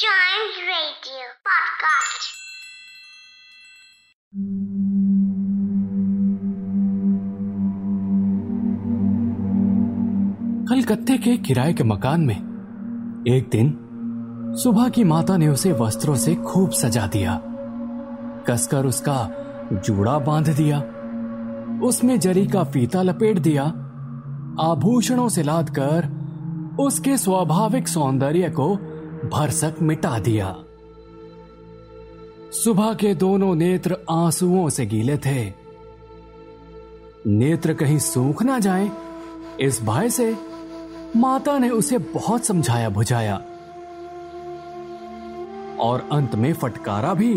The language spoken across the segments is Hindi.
Chimes Radio Podcast. कलकत्ते के किराए के मकान में एक दिन सुबह की माता ने उसे वस्त्रों से खूब सजा दिया कसकर उसका जूड़ा बाँध दिया, उसमें जरी का फीता लपेट दिया, आभूषणों से लाद कर उसके स्वाभाविक सौंदर्य को भरसक मिटा दिया। सुबह के दोनों नेत्र आंसुओं से गीले थे। नेत्र कहीं सूख ना जाए, इस भय से माता ने उसे बहुत समझाया बुझाया। और अंत में फटकारा भी।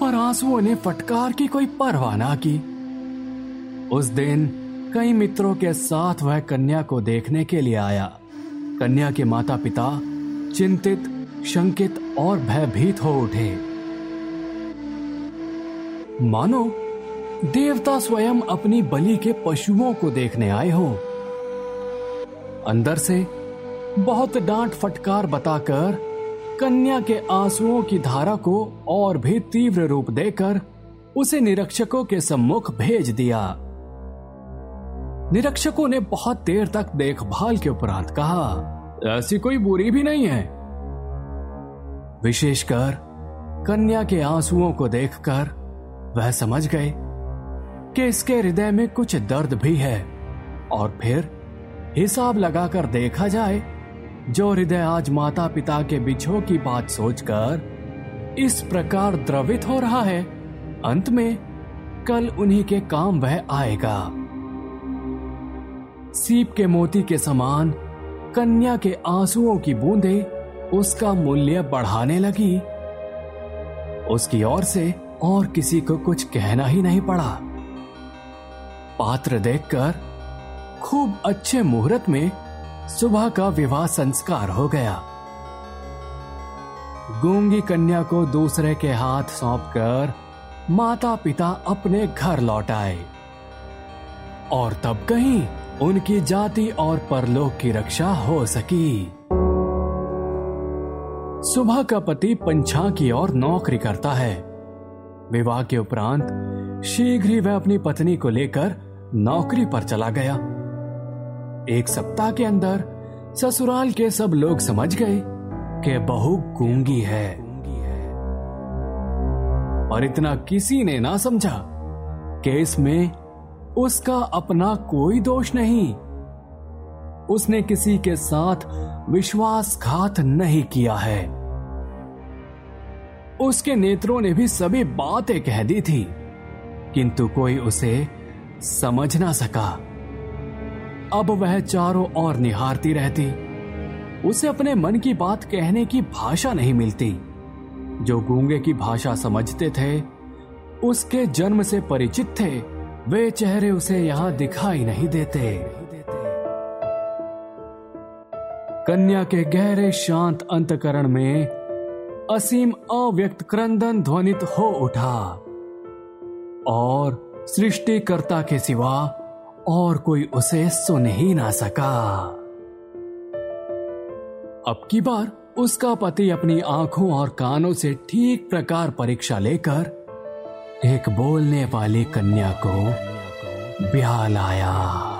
पर आंसुओं ने फटकार की कोई परवाह ना की। उस दिन कई मित्रों के साथ वह कन्या को देखने के लिए आया। कन्या के माता पिता चिंतित, शंकित और भयभीत हो उठे। मानो, देवता स्वयं अपनी बलि के पशुओं को देखने आए हो। अंदर से बहुत डांट फटकार बताकर कन्या के आंसुओं की धारा को और भी तीव्र रूप देकर उसे निरीक्षकों के सम्मुख भेज दिया। निरीक्षकों ने बहुत देर तक देखभाल के उपरांत कहा, ऐसी कोई बुरी भी नहीं है। विशेषकर कन्या के आंसुओं को देखकर वह समझ गए कि इसके हृदय में कुछ दर्द भी है और फिर हिसाब लगाकर देखा जाए, जो हृदय आज माता पिता के बिछो की बात सोचकर इस प्रकार द्रवित हो रहा है, अंत में कल उन्हीं के काम वह आएगा। सीप के मोती के समान, कन्या के आंसुओं की बूंदे उसका मूल्य बढ़ाने लगी। उसकी ओर से और किसी को कुछ कहना ही नहीं पड़ा। पात्र देखकर खूब अच्छे मुहूर्त में सुबह का विवाह संस्कार हो गया। गूँगी कन्या को दूसरे के हाथ सौंपकर माता पिता अपने घर लौट आए। और तब कहीं उनकी जाति और परलोक की रक्षा हो सकी। सुबह का पति पंछा की ओर नौकरी करता है। विवाह के उपरांत शीघ्र ही वह अपनी पत्नी को लेकर नौकरी पर चला गया। एक सप्ताह के अंदर ससुराल के सब लोग समझ गए कि बहू गूँगी है। और इतना किसी ने ना समझा कि इसमें उसका अपना कोई दोष नहीं। उसने किसी के साथ विश्वासघात नहीं किया है। उसके नेत्रों ने भी सभी बातें कह दी थी, किंतु कोई उसे समझ ना सका। अब वह चारों ओर निहारती रहती। उसे अपने मन की बात कहने की भाषा नहीं मिलती। जो गूँगे की भाषा समझते थे, उसके जन्म से परिचित थे। वे चेहरे उसे यहाँ दिखाई नहीं देते। कन्या के गहरे शांत अंतकरण में असीम अव्यक्त क्रंदन ध्वनित हो उठा और सृष्टिकर्ता के सिवा और कोई उसे सुन ही ना सका। अब की बार उसका पति अपनी आँखों और कानों से ठीक प्रकार परीक्षा लेकर एक बोलने वाली कन्या को ब्याह लाया।